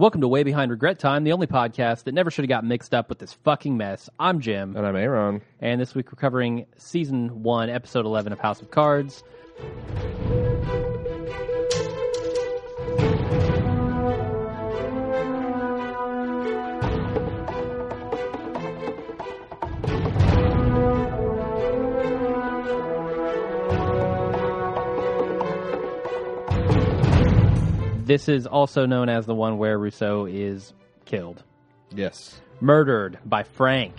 Welcome to Way Behind Regret Time, the only podcast that never should have got mixed up with this fucking mess. I'm Jim, And I'm Aaron. and this week we're covering season one, episode 11 of House of Cards. This is also known as the one where Russo is killed, Yes. murdered by Frank.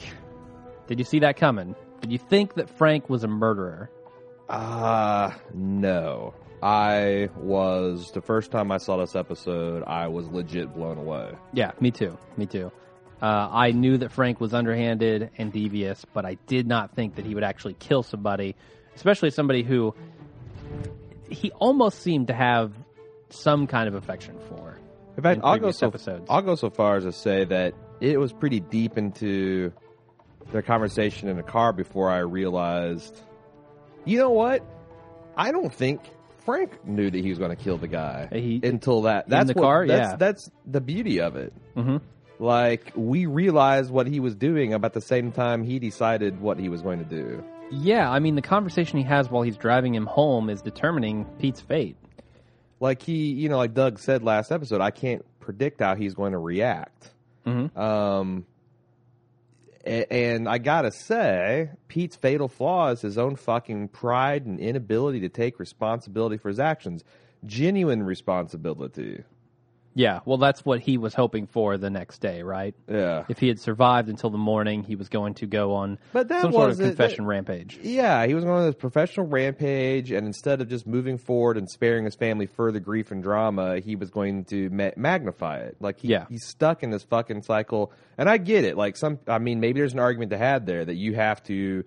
Did you see that coming? Did you think that Frank was a murderer? Uh, no. I was, the first time I saw this episode, I was legit blown away. Yeah, me too. Me too. Uh, I knew that Frank was underhanded and devious, but I did not think that he would actually kill somebody, especially somebody who he almost seemed to have some kind of affection for. In fact, In I'll go, so, episodes. I'll go so far as to say that it was pretty deep into their conversation in the car before I realized, you know what? I don't think Frank knew that he was going to kill the guy He- until that. That's the what, car? That's, Yeah. that's the beauty of it. hmm Like we realized what he was doing about the same time he decided what he was going to do. Yeah, I mean, the conversation he has while he's driving him home is determining Pete's fate. Like he, you know, like Doug said last episode, I can't predict how he's going to react. Mhm. Um, and I gotta say, Pete's fatal flaw is his own fucking pride and inability to take responsibility for his actions. Genuine responsibility. Yeah, well, that's what he was hoping for the next day, right? Yeah. If he had survived until the morning, he was going to go on But that some sort of confession that- rampage. Yeah, he was going on this professional rampage, and instead of just moving forward and sparing his family further grief and drama, he was going to ma- magnify it. Like, he, Yeah. he's stuck in this fucking cycle. And I get it. Like, some, I mean, maybe there's an argument to have there that you have to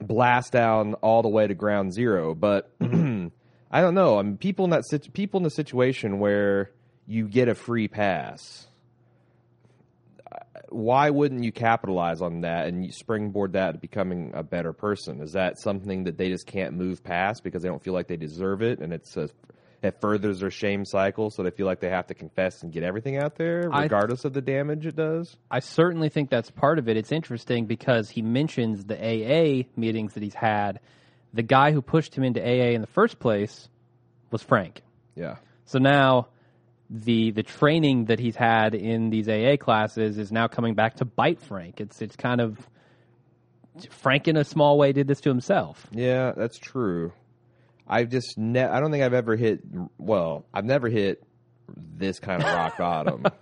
blast down all the way to ground zero. But I don't know. I mean, people in that situ- people in the situation where you get a free pass why wouldn't you capitalize on that and you springboard that to becoming a better person? Is that something that they just can't move past because they don't feel like they deserve it, and it's a, it furthers their shame cycle, so they feel like they have to confess and get everything out there, regardless of the damage it does? I certainly think that's part of it. It's interesting because he mentions the AA meetings that he's had. The guy who pushed him into AA in the first place was Frank. Yeah, So now the the training that he's had in these AA classes is now coming back to bite Frank. It's it's kind of Frank in a small way did this to himself. yeah, that's true. I've just ne- I don't think I've ever hit. Well, I've never hit this kind of rock bottom.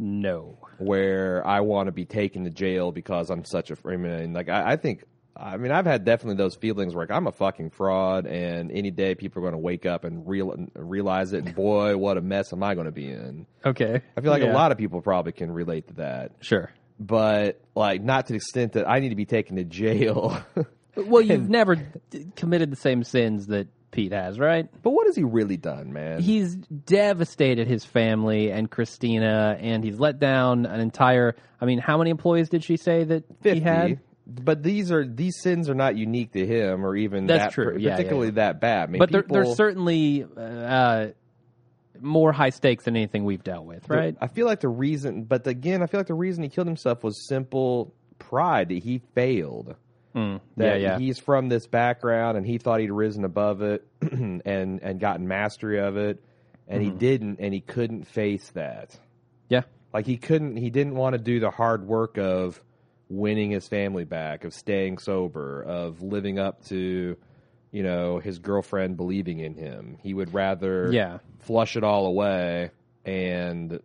No. where I want to be taken to jail because I'm such a. I mean, like I, I think. I mean, I've had definitely those feelings where like, I'm a fucking fraud, and any day people are going to wake up and real, realize it. And boy, what a mess am I going to be in? Okay. I feel like Yeah. a lot of people probably can relate to that, Sure. but like not to the extent that I need to be taken to jail. Well, you've never d- committed the same sins that Pete has, right? but what has he really done, man? He's devastated his family and Christina, and he's let down an entire. I mean, how many employees did she say that he had? But these are these sins are not unique to him, or even That's that, true. Yeah, yeah, particularly yeah. that bad. I mean, but they're, they're certainly uh, more high stakes than anything we've dealt with, right? I feel like the reason, but again, I feel like the reason he killed himself was simple pride that he failed. Mm, yeah, That yeah. he's from this background and he thought he'd risen above it and and gotten mastery of it, and Mm-hmm. he didn't, and he couldn't face that. yeah. Like he couldn't, he didn't want to do the hard work of winning his family back, of staying sober, of living up to, you know, his girlfriend believing in him. He would rather Yeah. flush it all away and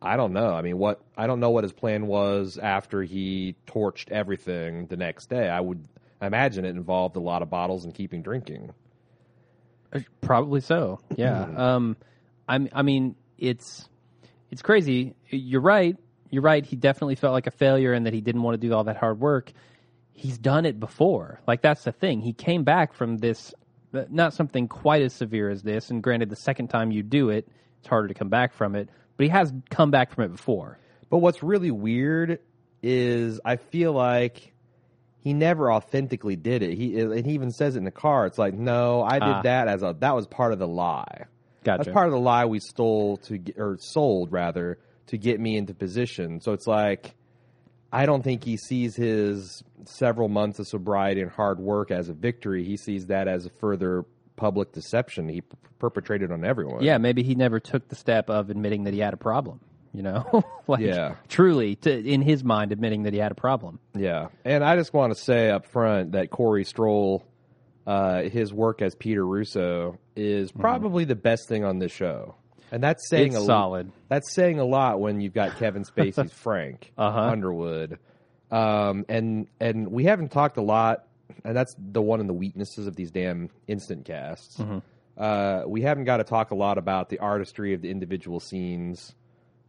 I don't know. I mean, what I don't know what his plan was after he torched everything the next day. I would imagine it involved a lot of bottles and keeping drinking. Probably so. Yeah. um, I'm. I mean, it's it's crazy. You're right. You're right. He definitely felt like a failure, and that he didn't want to do all that hard work. He's done it before. Like that's the thing. He came back from this, not something quite as severe as this. And granted, the second time you do it, it's harder to come back from it. But he has come back from it before. But what's really weird is I feel like he never authentically did it. He and he even says it in the car. It's like, no, I did Ah. that as a that was part of the lie. Gotcha. That's part of the lie we stole to get, or sold rather to get me into position. So it's like I don't think he sees his several months of sobriety and hard work as a victory. He sees that as a further public deception he perpetrated on everyone. Yeah, maybe he never took the step of admitting that he had a problem. You know, like Yeah. truly, to, in his mind, admitting that he had a problem. Yeah, and I just want to say up front that Corey Stoll, uh, his work as Peter Russo is probably the best thing on this show, and that's saying It's a solid. That's saying a lot when you've got Kevin Spacey's Frank Uh-huh. Underwood, um, and and we haven't talked a lot, and that's the one of the weaknesses of these damn instant casts. Mm-hmm. Uh, we haven't got to talk a lot about the artistry of the individual scenes.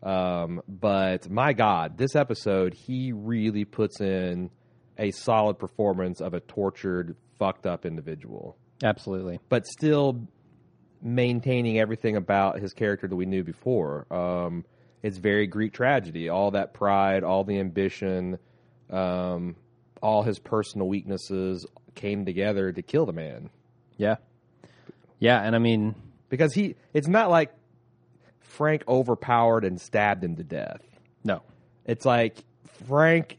Um, but my God, this episode, he really puts in a solid performance of a tortured, fucked up individual, Absolutely. but still maintaining everything about his character that we knew before. Um, it's very Greek tragedy, all that pride, all the ambition, um, all his personal weaknesses came together to kill the man. Yeah. Yeah, and I mean, Because he, it's not like Frank overpowered and stabbed him to death. no. It's like Frank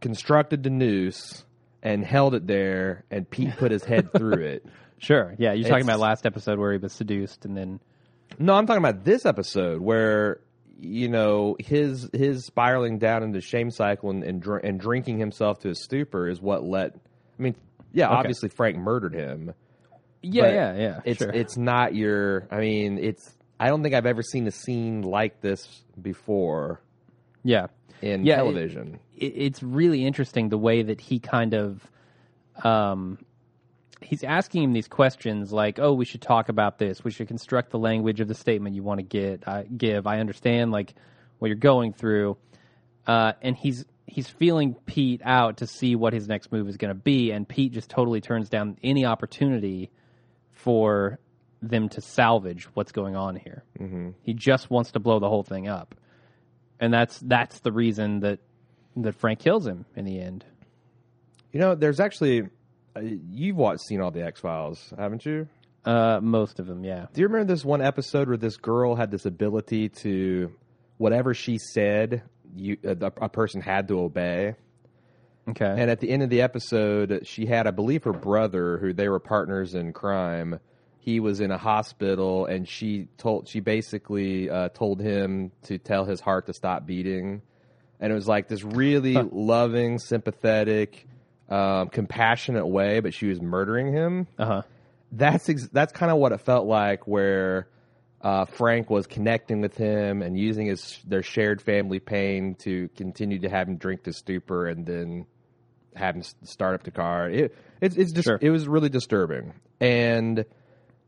constructed the noose and held it there, and Pete put his head through it. Sure. Yeah, you're talking It's- about last episode where he was seduced and then No, I'm talking about this episode where you know his his spiraling down into shame cycle and and, dr- and drinking himself to a stupor is what let. I mean, yeah, obviously Frank murdered him. Yeah, but yeah, yeah. It's sure. it's not your. I mean, it's. I don't think I've ever seen a scene like this before yeah. in Yeah, it- television. it, it's really interesting the way that he kind of um he's asking him these questions like oh we should talk about this we should construct the language of the statement you want to get I, give i understand like what you're going through uh, and he's he's feeling pete out to see what his next move is going to be and pete just totally turns down any opportunity for them to salvage what's going on here mm-hmm. he just wants to blow the whole thing up and that's that's the reason that that Frank kills him in the end. You know, there's actually. Uh, you've watched, seen all the X Files, haven't you? Uh, most of them, yeah. Do you remember this one episode where this girl had this ability to, whatever she said, you a, a person had to obey? Okay. And at the end of the episode, she had, I believe, her brother, who they were partners in crime. He was in a hospital, and she told she basically uh, told him to tell his heart to stop beating. And it was like this really loving, sympathetic, um, compassionate way, but she was murdering him uh huh. that's ex- that's kind of what it felt like where uh, Frank was connecting with him and using his their shared family pain to continue to have him drink to stupor and then have him start up the car. It it's it's just Sure. it was really disturbing and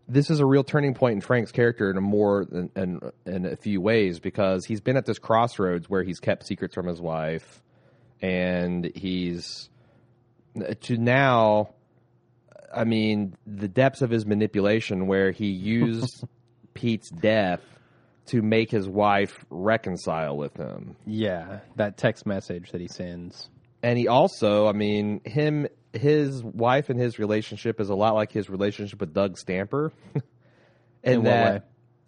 this is a real turning point in Frank's character in a more in, in, in a few ways because he's been at this crossroads where he's kept secrets from his wife and he's to now I mean, the depths of his manipulation, where he used Pete's death to make his wife reconcile with him. Yeah, that text message that he sends. And he also, I mean, him, his wife and his relationship is a lot like his relationship with Doug Stamper. and In that, way?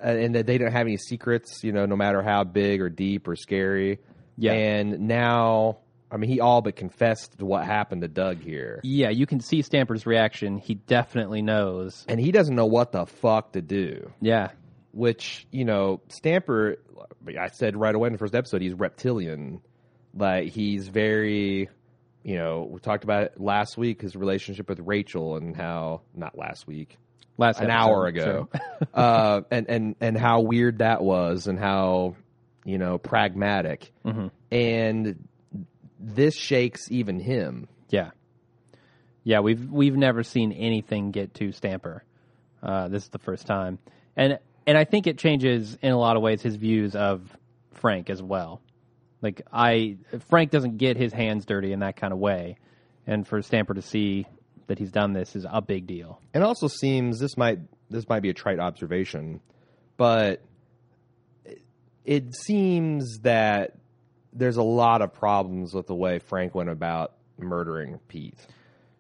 uh, and that they don't have any secrets, you know, no matter how big or deep or scary. Yeah. And now, I mean, he all but confessed to what happened to Doug here. Yeah, you can see Stamper's reaction. He definitely knows. And he doesn't know what the fuck to do. Yeah, which you know Stamper. I said right away in the first episode he's reptilian. Like he's very, you know, we talked about it last week his relationship with Rachel and how not last week, last an episode, hour ago, uh, and and and how weird that was and how you know pragmatic Mm-hmm. and this shakes even him. Yeah, yeah. We've we've never seen anything get to Stamper. Uh, this is the first time, and and I think it changes in a lot of ways his views of Frank as well. Like I, Frank doesn't get his hands dirty in that kind of way, and for Stamper to see that he's done this is a big deal. It also seems this might this might be a trite observation, but it, it seems that there's a lot of problems with the way Frank went about murdering Pete.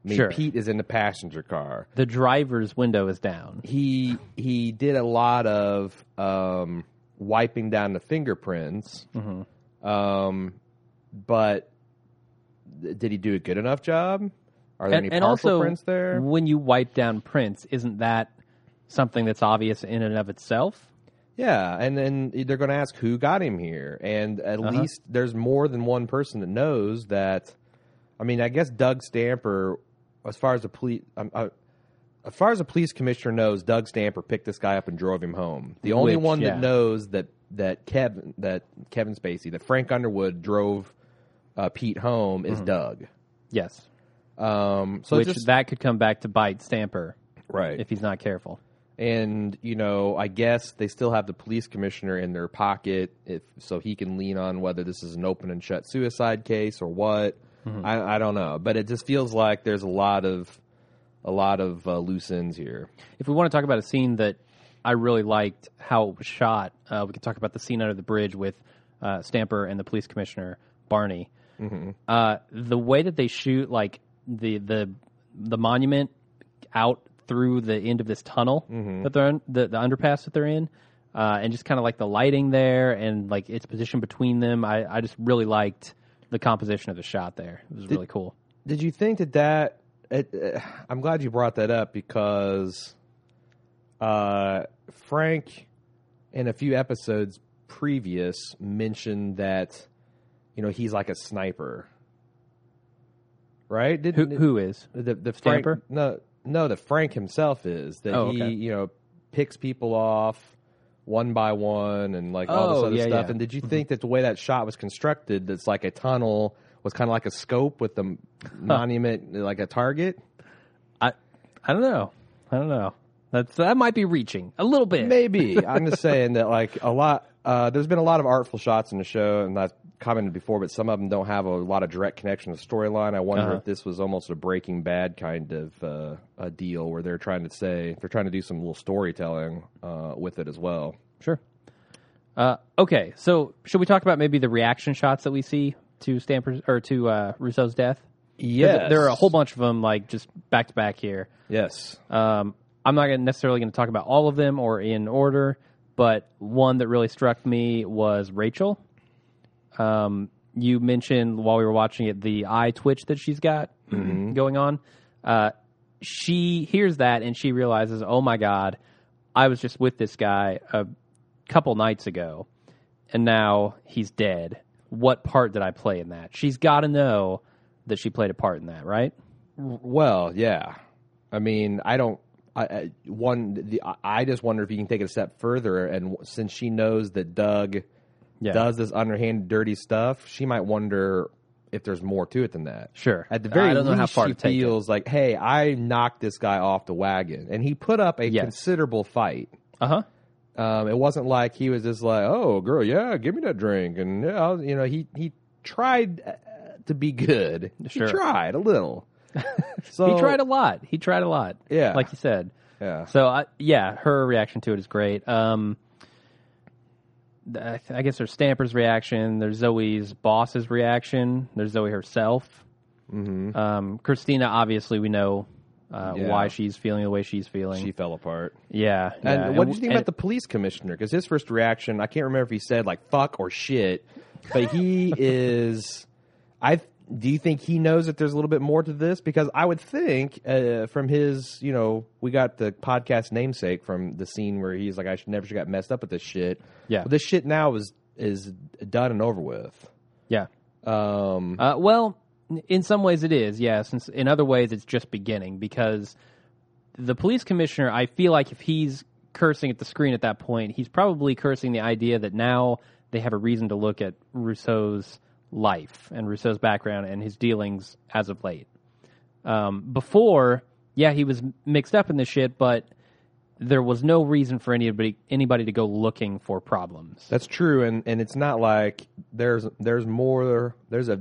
I mean, Sure. Pete is in the passenger car. The driver's window is down. He he did a lot of um, wiping down the fingerprints, Mm-hmm. um, but th- did he do a good enough job? Are there And, any and partial also, prints there? when you wipe down prints, isn't that something that's obvious in and of itself? Yeah, and then they're going to ask who got him here, and at Uh-huh. least there's more than one person that knows that. I mean, I guess Doug Stamper, as far as the police, um, uh, as far as the police commissioner knows, Doug Stamper picked this guy up and drove him home. The only Which, one yeah. that knows that that Kevin that Kevin Spacey that Frank Underwood drove uh, Pete home is Doug. Yes. Um, so Mm-hmm. Which just that could come back to bite Stamper right if he's not careful. And you know i guess they still have the police commissioner in their pocket if so he can lean on whether this is an open and shut suicide case or what. I, I don't know. But it just feels like there's a lot of a lot of uh, loose ends here. If we want to talk about a scene that I really liked how it was shot, uh, we could talk about the scene under the bridge with uh, Stamper and the police commissioner Barney. Uh, the way that they shoot, like the the the monument out through the end of this tunnel that they're in, the the underpass that they're in, uh, and just kind of like the lighting there and like its position between them. I, I just really liked the composition of the shot there. It was really cool. did you think that that it, uh, i'm glad you brought that up because uh, frank in a few episodes previous mentioned that you know he's like a sniper right Who who is? the the Frank, Stamper? no no the Frank himself is that Oh, he okay. you know picks people off one by one and like all this Oh, other yeah, stuff. yeah. Mm-hmm. And did you think that the way that shot was constructed, that's like a tunnel, was kind of like a scope with the monument like a target? I I don't know. I don't know. That's that might be reaching a little bit. Maybe I'm just saying that like a lot. Uh, there's been a lot of artful shots in the show, and I've commented before, but some of them don't have a lot of direct connection to the storyline. I wonder Uh-huh. if this was almost a Breaking Bad kind of uh, a deal where they're trying to say they're trying to do some little storytelling uh, with it as well. Sure. Uh, okay, so should we talk about maybe the reaction shots that we see to Stamper's or to uh, Russo's death? Yes, there are a whole bunch of them, like just back to back here. Yes, Um, I'm not gonna necessarily going to talk about all of them or in order, but one that really struck me was Rachel. Um, you mentioned while we were watching it the eye twitch that she's got going on. Uh, she hears that and she realizes, oh my god, I was just with this guy a couple nights ago, and now he's dead. What part did I play in that? She's got to know that she played a part in that, right? Well, yeah. I mean, I don't. I, one. The, I- just wonder if you can take it a step further, and since she knows that Doug Yeah. does this underhand, dirty stuff, she might wonder if there's more to it than that. Sure. At the very I don't know least, how far she to take it. feels like, "Hey, I knocked this guy off the wagon," and he put up a Yes. considerable fight. Uh huh. Um, it wasn't like he was just like, "Oh, girl, yeah, give me that drink," and yeah, you know, he he tried uh, to be good. Sure. He tried a little. so he tried a lot. He tried a lot. Yeah. like you said. Yeah. So I yeah, her reaction to it is great. Um, th- I guess there's Stamper's reaction. There's Zoe's boss's reaction. There's Zoe herself. Mm-hmm. Um, Christina, obviously, we know uh, Yeah. why she's feeling the way she's feeling. She fell apart. yeah. And yeah. what did you think and- about the police commissioner? Because his first reaction, I can't remember if he said like "fuck" or "shit," but he is. I do you think he knows that there's a little bit more to this? Because I would think uh, from his, you know, we got the podcast namesake from the scene where he's like, "I should never should got messed up with this shit." Yeah. Well, this shit now is is done and over with. Yeah. Um, Uh, well, in some ways it is, yes. In, in other ways, it's just beginning because the police commissioner, I feel like if he's cursing at the screen at that point, he's probably cursing the idea that now they have a reason to look at Russo's life and Russo's background and his dealings as of late. Um, before, yeah, he was mixed up in this shit, but there was no reason for anybody anybody to go looking for problems. That's true, and and it's not like there's there's more there's a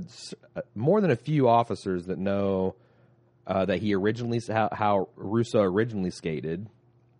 more than a few officers that know uh, that he originally how, how Russo originally skated,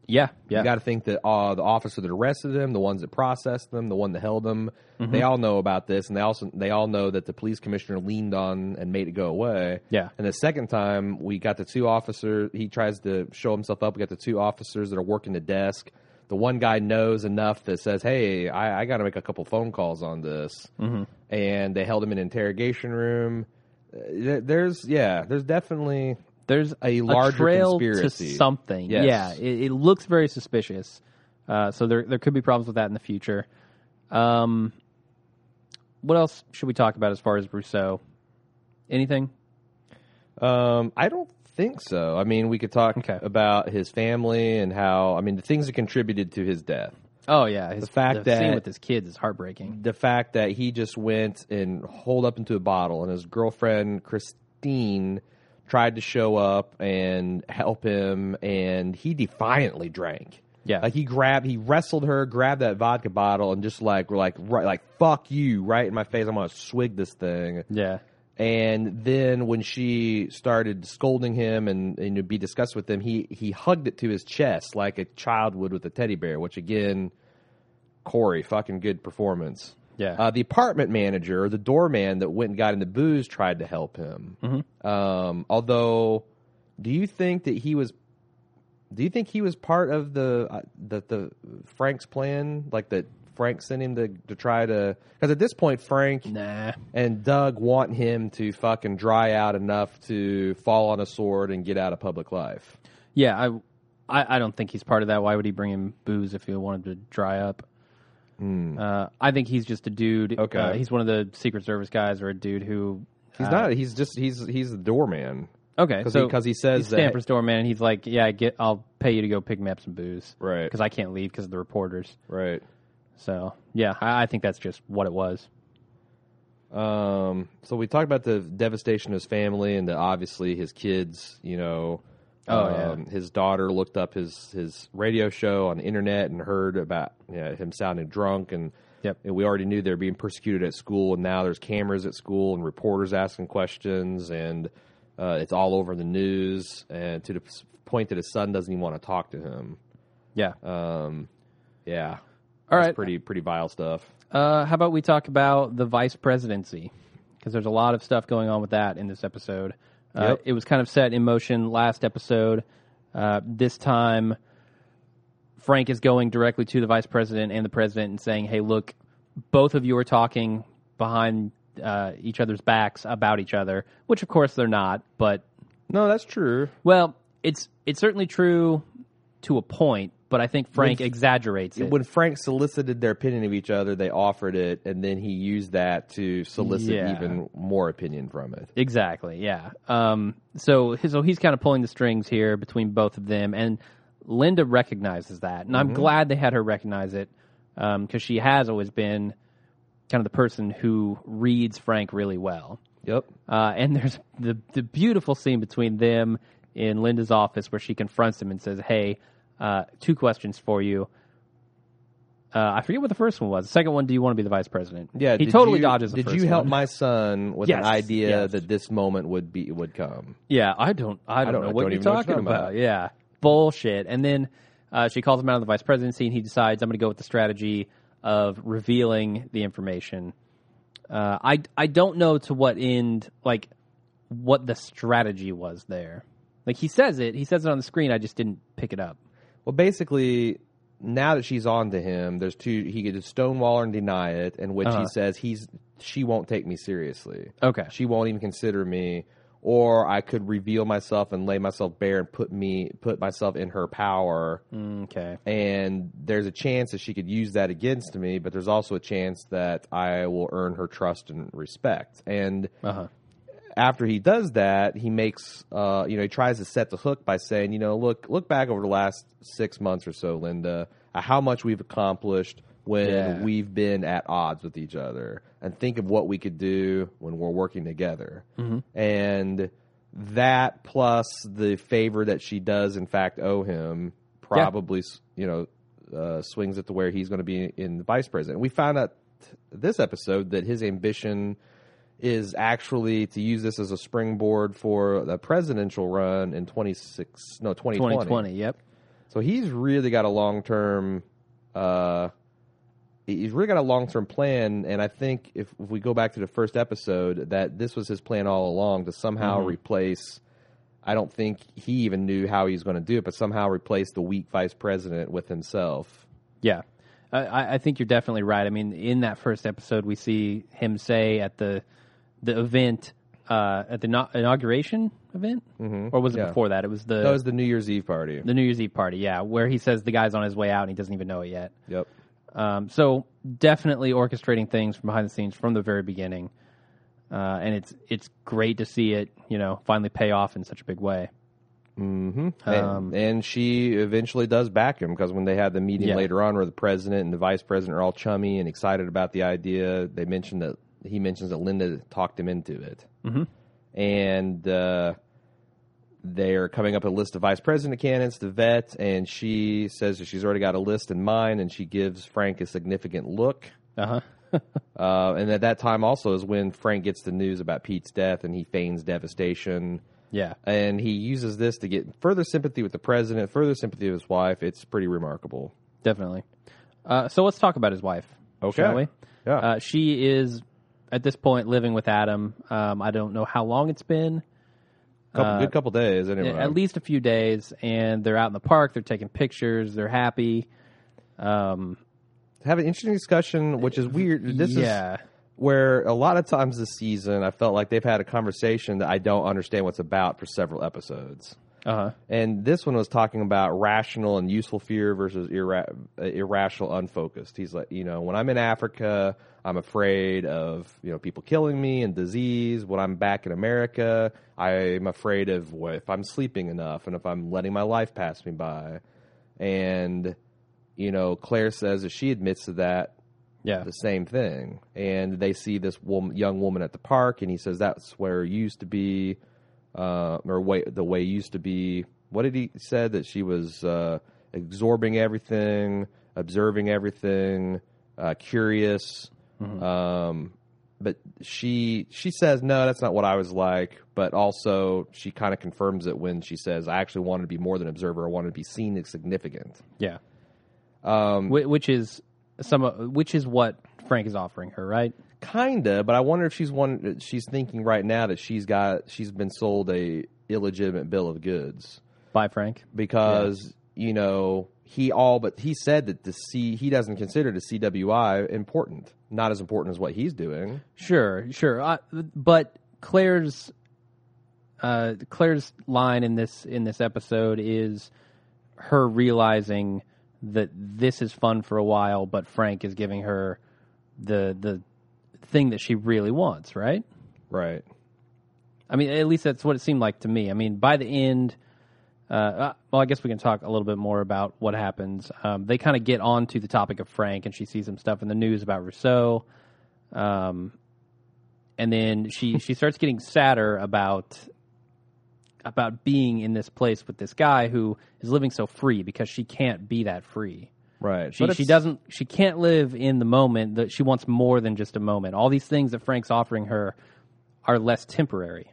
Yeah, yeah. You got to think that uh, the officer that arrested them, the ones that processed them, the one that held them, Mm-hmm. they all know about this, and they also they all know that the police commissioner leaned on and made it go away. Yeah. And the second time, we got the two officers. He tries to show himself up. We got the two officers that are working the desk. The one guy knows enough that says, "Hey, I, I got to make a couple phone calls on this," mm-hmm. and they held him in an interrogation room. Uh, There's yeah, there's definitely There's a larger trail conspiracy. to something. Yes. Yeah, it, it looks very suspicious. Uh, so there there could be problems with that in the future. Um, what else should we talk about as far as Russo? Anything? Um, I don't think so. I mean, we could talk Okay. about his family and how I mean the things that contributed to his death. Oh yeah, his, The fact the scene that- with his kids is heartbreaking. The fact that he just went and holed up into a bottle, and his girlfriend Christine tried to show up and help him, and he defiantly drank. Yeah. like he grabbed, he wrestled her, grabbed that vodka bottle, and just like, we're like, right, like fuck you, right in my face. I'm gonna swig this thing. Yeah, And then when she started scolding him and, and to be discussed with him, he he hugged it to his chest like a child would with a teddy bear. Which again, Corey, fucking good performance. Yeah. Uh, the apartment manager, or the doorman that went and got in the booze, tried to help him. Mm-hmm. Um, although, do you think that he was? Do you think he was part of the uh, the the Frank's plan? Like that Frank sent him to to try to because at this point Frank nah. and Doug want him to fucking dry out enough to fall on a sword and get out of public life. Yeah, I, I, I don't think he's part of that. Why would he bring him booze if he wanted to dry up? Uh, I think he's just a dude. Hmm. Okay. uh, he's one of the Secret Service guys or a dude who. He's uh, not. He's just. He's he's the doorman. Okay, Because so he, he says he's that- doorman, and he's like, "Yeah, I get. I'll pay you to go pick me up some booze, Right. Because I can't leave because of the reporters. Right. So yeah, I, I think that's just what it was. Um. So we talked about the devastation of his family and the, obviously his kids. You know. Oh, yeah. um, His daughter looked up his his radio show on the internet and heard about you know, him sounding drunk and. Yep. And we already knew they were being persecuted at school, and now there's cameras at school and reporters asking questions, and uh, it's all over the news. And to the point that his son doesn't even want to talk to him. Yeah. Um, yeah. All right. Pretty pretty vile stuff. Uh, how about we talk about the vice presidency? Because there's a lot of stuff going on with that in this episode. Uh, It was kind of set in motion last episode. Uh, this time, Frank is going directly to the vice president and the president and saying, "Hey, look, both of you are talking behind uh, each other's backs about each other," which of course they're not. But No, that's true. well, it's it's certainly true to a point. But I think Frank exaggerates it. When Frank solicited their opinion of each other, they offered it, and then he used that to solicit Yeah. even more opinion from it. Exactly. Yeah. Um, so so he's kind of pulling the strings here between both of them, and Linda recognizes that, and I'm glad they had her recognize it because she has always been kind of the person who reads Frank really well. Yep. Uh, and there's the the beautiful scene between them in Linda's office where she confronts him and says, "Hey, uh, two questions for you." Uh, I forget what the first one was. The second one, do you want to be the vice president? Yeah. he totally you- dodges. The Did you help one. my son with an idea yes. that this moment would be would come? Yeah, I don't. I don't, don't- know I what don't you're talking about. about. Yeah, bullshit. And then uh, she calls him out on the vice presidency, and he decides I'm going to go with the strategy of revealing the information. Uh, I I don't know to what end, like what the strategy was there. Like he says it, he says it on the screen. I just didn't pick it up. Well, basically, now that she's on to him, there's two. He could stonewall her and deny it, in which Uh-huh. he says he's she won't take me seriously. Okay. She won't even consider me, or I could reveal myself and lay myself bare and put me put myself in her power. Okay. And there's a chance that she could use that against me, but there's also a chance that I will earn her trust and respect. And Uh huh. After he does that, he makes uh, you know he tries to set the hook by saying, you know, look look back over the last six months or so, Linda, how much we've accomplished when Yeah. we've been at odds with each other, and think of what we could do when we're working together. And that plus the favor that she does in fact owe him probably s you know uh, swings it to where he's going to be in the vice president. We found out this episode that his ambition is actually to use this as a springboard for the presidential run in 26 no 2020. 2020. Yep. So he's really got a long term. Uh, he's really got a long term plan, and I think if, if we go back to the first episode, that this was his plan all along to somehow Mm-hmm. replace. I don't think he even knew how he was going to do it, but somehow replace the weak vice president with himself. Yeah, I, I think you're definitely right. I mean, in that first episode, we see him say at the the event uh, at the no- inauguration event, mm-hmm. or was it Yeah. before that? It was the That was the New Year's Eve party. the New Year's Eve party. Yeah, where he says the guy's on his way out and he doesn't even know it yet. Yep. Um, so definitely orchestrating things from behind the scenes from the very beginning, uh, and it's it's great to see it you know finally pay off in such a big way. And, Um, and she eventually does back him because when they had the meeting Yeah. later on, where the president and the vice president are all chummy and excited about the idea, they mentioned that he mentions that Linda talked him into it, mm-hmm. and uh, they're coming up with a list of vice president candidates to vet, and she says that she's already got a list in mind, and she gives Frank a significant look. Uh huh. Uh, and at that time, also, is when Frank gets the news about Pete's death, and he feigns devastation Yeah. and he uses this to get further sympathy with the president, further sympathy with his wife. It's pretty remarkable. Definitely. Uh, so let's talk about his wife. Okay. Shall we? Yeah. Uh, she is at this point living with Adam. Um, I don't know how long it's been. Couple, good couple days, anyway. At least a few days, and they're out in the park. They're taking pictures. They're happy. Um, have an interesting discussion, which is weird. This yeah. is where a lot of times this season, I felt like they've had a conversation that I don't understand what's about for several episodes. Uh huh. And this one was talking about rational and useful fear versus irra- uh, irrational, unfocused. He's like, you know, when I'm in Africa, I'm afraid of you know people killing me and disease. When I'm back in America, I'm afraid of what, if I'm sleeping enough and if I'm letting my life pass me by. And you know, Claire says that she admits to that Yeah. the same thing. And they see this woman, young woman at the park, and he says that's where it used to be, uh, or way, the way used to be. What did he said that she was uh, absorbing everything, observing everything, uh, curious. Um, but she she says no, that's not what I was like. But also she kind of confirms it when she says I actually wanted to be more than observer. I wanted to be seen as significant. Yeah. Um, which is some, of- which is what Frank is offering her, right? Kinda, but I wonder if she's one. She's thinking right now that she's got she's been sold a illegitimate bill of goods By Frank. because you know he all but he said that the C he doesn't consider the CWI important, not as important as what he's doing. Sure, sure. Uh, but Claire's uh, Claire's line in this in this episode is her realizing that this is fun for a while, but Frank is giving her the the thing that she really wants, right? Right. I mean, at least that's what it seemed like to me. I mean, by the end, uh, uh, well, I guess we can talk a little bit more about what happens. Um, they kind of get on to the topic of Frank, and she sees some stuff in the news about Russo. Um, and then she, she starts getting sadder about about being in this place with this guy who is living so free because she can't be that free. Right. She, she doesn't she can't live in the moment that she wants more than just a moment. All these things that Frank's offering her are less temporary.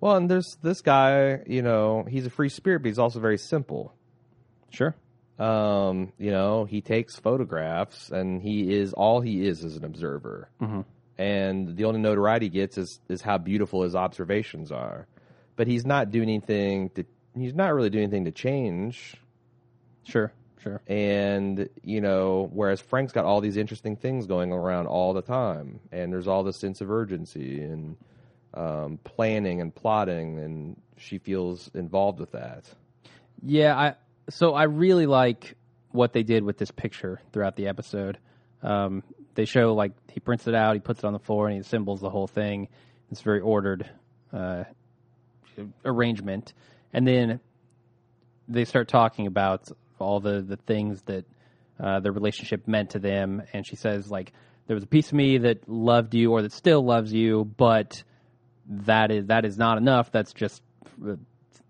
Well, and there's this guy. You know, he's a free spirit, but he's also very simple. Sure. Um, you know, he takes photographs, and he is all he is is an observer. Mm-hmm. And the only notoriety he gets is is how beautiful his observations are. But he's not doing anything to. He's not really doing anything to change. Sure. Sure. And you know, whereas Frank's got all these interesting things going around all the time, and there's all this sense of urgency and um, planning and plotting, and she feels involved with that. Yeah, I so I really like what they did with this picture throughout the episode. Um, they show like he prints it out, he puts it on the floor, and he assembles the whole thing. It's very ordered uh, arrangement, and then they start talking about all the the things that uh, the relationship meant to them. And she says like there was a piece of me that loved you or that still loves you, but that is that is not enough. That's just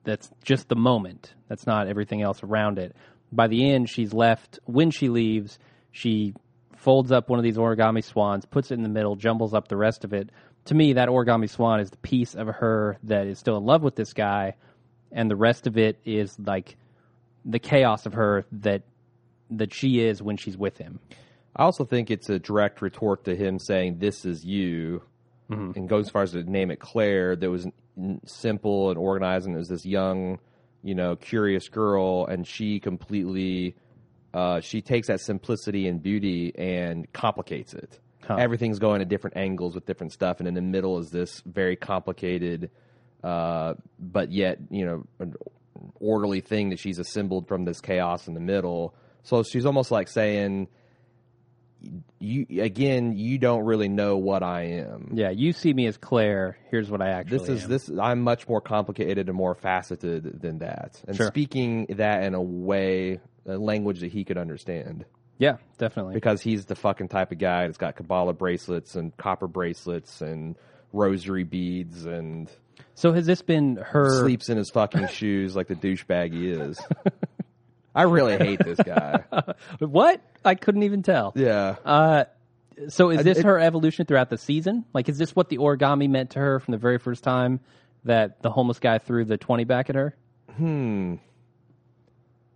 that's just the moment. That's not everything else around it. By the end, she's left. When she leaves, she folds up one of these origami swans, puts it in the middle, jumbles up the rest of it. To me, that origami swan is the piece of her that is still in love with this guy, and the rest of it is like the chaos of her that that she is when she's with him. I also think it's a direct retort to him saying, "This is you," and goes as far as to name it Claire. That was simple and organized, and it was this young, you know, curious girl, and she completely, uh, she takes that simplicity and beauty and complicates it. Huh. Everything's going at different angles with different stuff, and in the middle is this very complicated, uh, but yet you know, an orderly thing that she's assembled from this chaos in the middle. So she's almost like saying you again you don't really know what i am Yeah, you see me as Claire. Here's what I actually this is am. this i'm much more complicated and more faceted than that and Sure. speaking that in a way a language that he could understand Yeah, definitely. because he's the fucking type of guy that's got kabbalah bracelets and copper bracelets and rosary beads and So has this been her? sleeps in his fucking shoes like the douchebag he is i really hate this guy What? I couldn't even tell. yeah Uh, so is this it- her evolution throughout the season? Like, is this what the origami meant to her from the very first time that the homeless guy threw the twenty back at her? Hmm.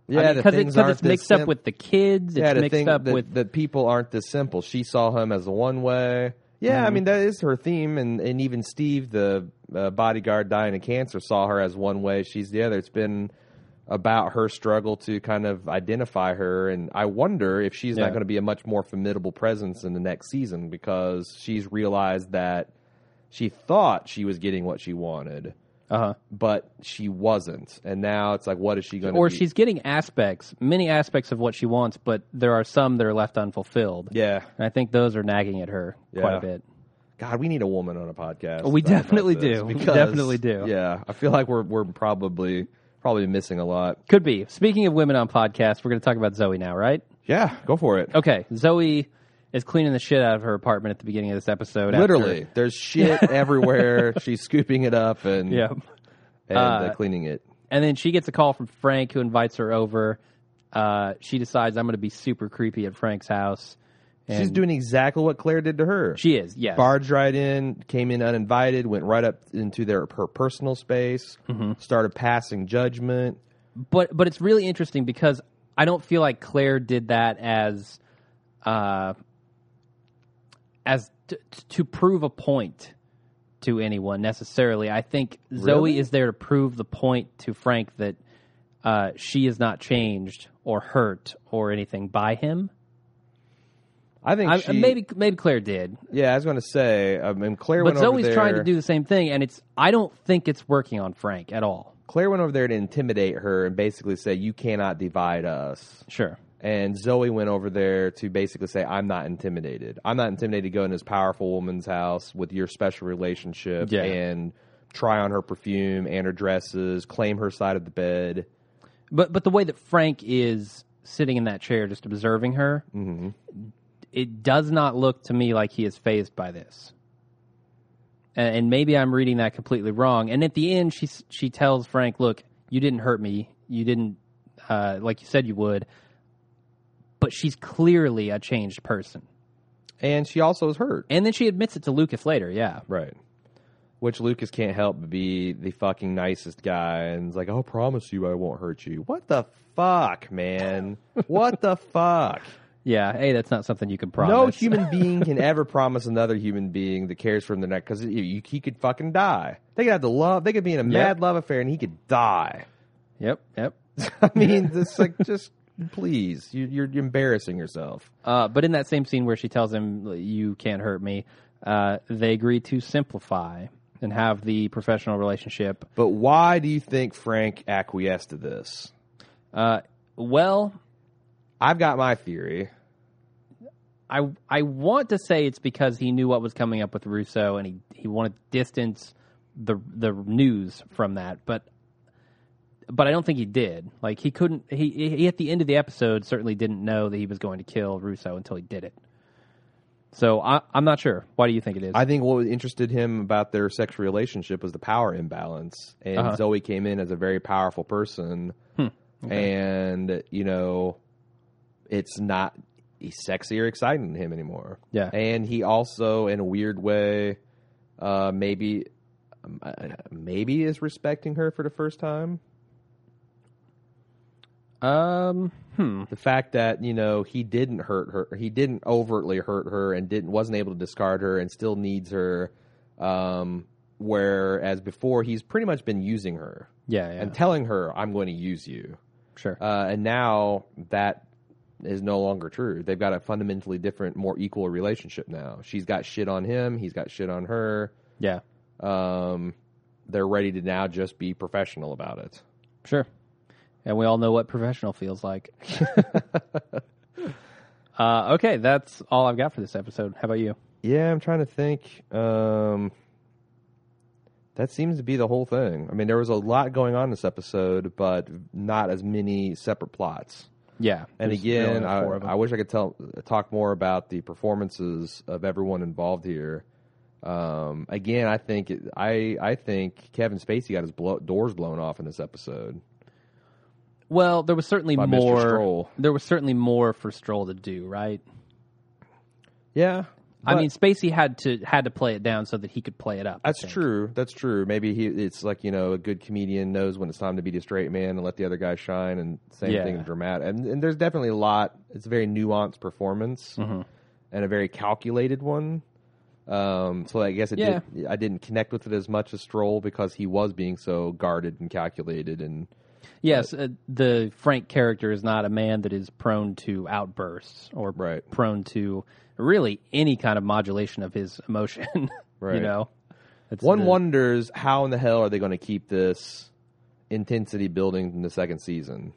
Yeah the because things it, it's mixed up sim- with the kids. It's yeah, mixed up with that people aren't this simple. She saw him as the one way. Yeah, Mm-hmm. I mean that is her theme, and and even Steve, the uh, bodyguard dying of cancer, saw her as one way. She's the other. It's been about her struggle to kind of identify her, and I wonder if she's Yeah. not going to be a much more formidable presence in the next season because she's realized that she thought she was getting what she wanted, uh huh. but she wasn't, and now it's like, what is she going to? Or be? she's getting aspects, many aspects of what she wants, but there are some that are left unfulfilled. yeah. And I think those are nagging at her quite Yeah. a bit. God, we need a woman on a podcast. We about definitely this do. We definitely do. Yeah, I feel like we're we're probably probably missing a lot. Could be. Speaking of women on podcasts, we're going to talk about Zoe now, right? Yeah, go for it. Okay, Zoe is cleaning the shit out of her apartment at the beginning of this episode. after- Literally, there's shit everywhere. She's scooping it up and Yeah. and uh, Uh, cleaning it. And then she gets a call from Frank who invites her over. Uh, she decides I'm going to be super creepy at Frank's house. She's doing exactly what Claire did to her. She is, yes. barged right in, came in uninvited, went right up into their her personal space, Mm-hmm. started passing judgment. but but it's really interesting because I don't feel like Claire did that as uh as t- to prove a point to anyone necessarily. I think Zoe Really? is there to prove the point to Frank that uh, she is not changed or hurt or anything by him. I think I, she, maybe maybe Claire did, Yeah, I was going to say. I mean, Claire but went over Zoe's there. trying to do the same thing, and it's I don't think it's working on Frank at all. Claire went over there to intimidate her and basically say, "You cannot divide us." Sure. And Zoe went over there to basically say, "I'm not intimidated. I'm not intimidated to go in this powerful woman's house with your special relationship Yeah. and try on her perfume and her dresses, claim her side of the bed." But but the way that Frank is sitting in that chair, just observing her, it does not look to me like he is phased by this. And, and maybe I'm reading that completely wrong. And at the end, she s- she tells Frank, "Look, you didn't hurt me. You didn't uh, like you said you would." But she's clearly a changed person. And she also is hurt. And then she admits it to Lucas later. Yeah, Right. Which Lucas can't help but be the fucking nicest guy and is like, I'll promise you I won't hurt you. What the fuck, man? what the fuck? yeah. Hey, that's not something you can promise. No human being can ever promise another human being that cares for him the next because he could fucking die. They could have the love. They could be in a mad love affair and he could die. Yep. Yep. I mean, it's like just please, you, you're embarrassing yourself. Uh, but in that same scene where she tells him, "You can't hurt me," uh, they agree to simplify and have the professional relationship. But why do you think Frank acquiesced to this? Uh, well, I've got my theory. I I want to say it's because he knew what was coming up with Russo, and he he wanted to distance the the news from that, but. But I don't think he did. Like he couldn't. He, he at the end of the episode certainly didn't know that he was going to kill Russo until he did it. So I, I'm not sure. Why do you think it is? I think what interested him about their sexual relationship was the power imbalance, and Uh-huh. Zoe came in as a very powerful person, and you know, it's not sexy or exciting to him anymore. Yeah. and he also, in a weird way, uh, maybe um, uh, maybe is respecting her for the first time. Um, hmm. The fact that you know he didn't hurt her, he didn't overtly hurt her, and didn't wasn't able to discard her, and still needs her. Um, whereas before, he's pretty much been using her Yeah, yeah. and telling her, "I'm going to use you." sure. Uh, and now that is no longer true. They've got a fundamentally different, more equal relationship now. She's got shit on him. He's got shit on her. yeah, Um, they're ready to now just be professional about it. sure. And we all know what professional feels like. uh, okay, that's all I've got for this episode. How about you? Yeah, I'm trying to think. Um, that seems to be the whole thing. I mean, there was a lot going on this episode, but not as many separate plots. Yeah. And again, I, four of them. I wish I could tell talk more about the performances of everyone involved here. Um, again, I think it, I I think Kevin Spacey got his blow, doors blown off in this episode. Well, there was certainly By Mr. more. Stoll. There was certainly more for Stoll to do, right? Yeah, I but- mean, Spacey had to had to play it down so that he could play it up. I That's think. true. That's true. Maybe he it's like you know a good comedian knows when it's time to be the straight man and let the other guy shine, and same Yeah. thing in dramatic. And, and there's definitely a lot. It's a very nuanced performance Mm-hmm. and a very calculated one. Um, so I guess it Yeah. did, I didn't connect with it as much as Stoll because he was being so guarded and calculated and Yes, uh, the Frank character is not a man that is prone to outbursts or Right. prone to really any kind of modulation of his emotion. you know, That's one the- wonders how in the hell are they going to keep this intensity building in the second season.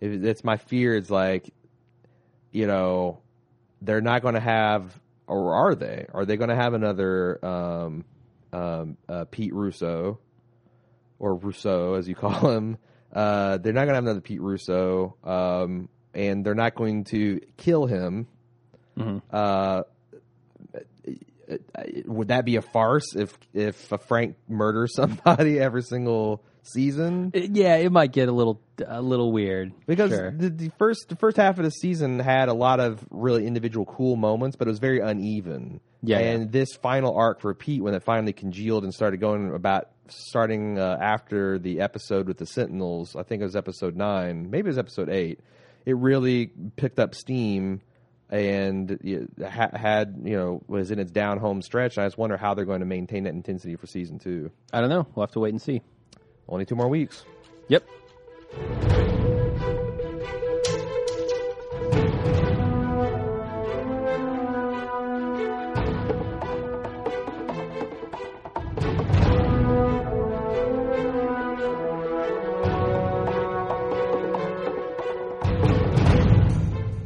If it's my fear It's like, you know, they're not going to have, or are they? Are they going to have another um, um, uh, Pete Russo or Rousseau, as you call him? Uh, they're not going to have another Pete Russo, um, and they're not going to kill him. Uh, would that be a farce if if a Frank murders somebody every single season? Uh, Yeah, it might get a little a little weird Because Sure. the, the first the first half of the season had a lot of really individual cool moments, but it was very uneven. Yeah, and yeah. this final arc for Pete, when it finally congealed and started going about starting uh, after the episode with the Sentinels, I think it was episode nine, maybe it was episode eight. It really picked up steam and it ha- had you know was in its down home stretch. I just wonder how they're going to maintain that intensity for season two. I don't know. We'll have to wait and see. Only two more weeks. Yep.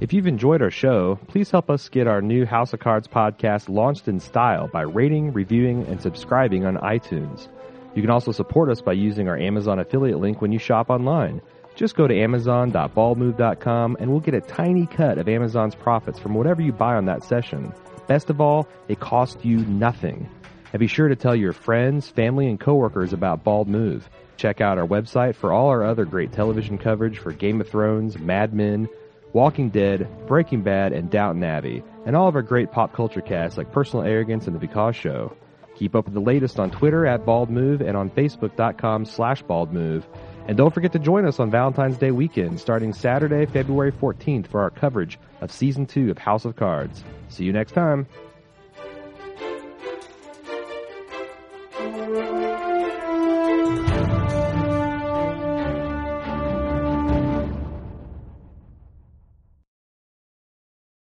If you've enjoyed our show, please help us get our new House of Cards podcast launched in style by rating, reviewing, and subscribing on iTunes. You can also support us by using our Amazon affiliate link when you shop online. Just go to amazon.baldmove.com and we'll get a tiny cut of Amazon's profits from whatever you buy on that session. Best of all, it costs you nothing. And be sure to tell your friends, family, and coworkers about Bald Move. Check out our website for all our other great television coverage for Game of Thrones, Mad Men, Walking Dead, Breaking Bad, and Downton Abbey, and all of our great pop culture casts like Personal Arrogance and The Because Show. Keep up with the latest on Twitter at BaldMove and on Facebook.com slash BaldMove. And don't forget to join us on Valentine's Day weekend starting Saturday, February 14th for our coverage of Season 2 of House of Cards. See you next time.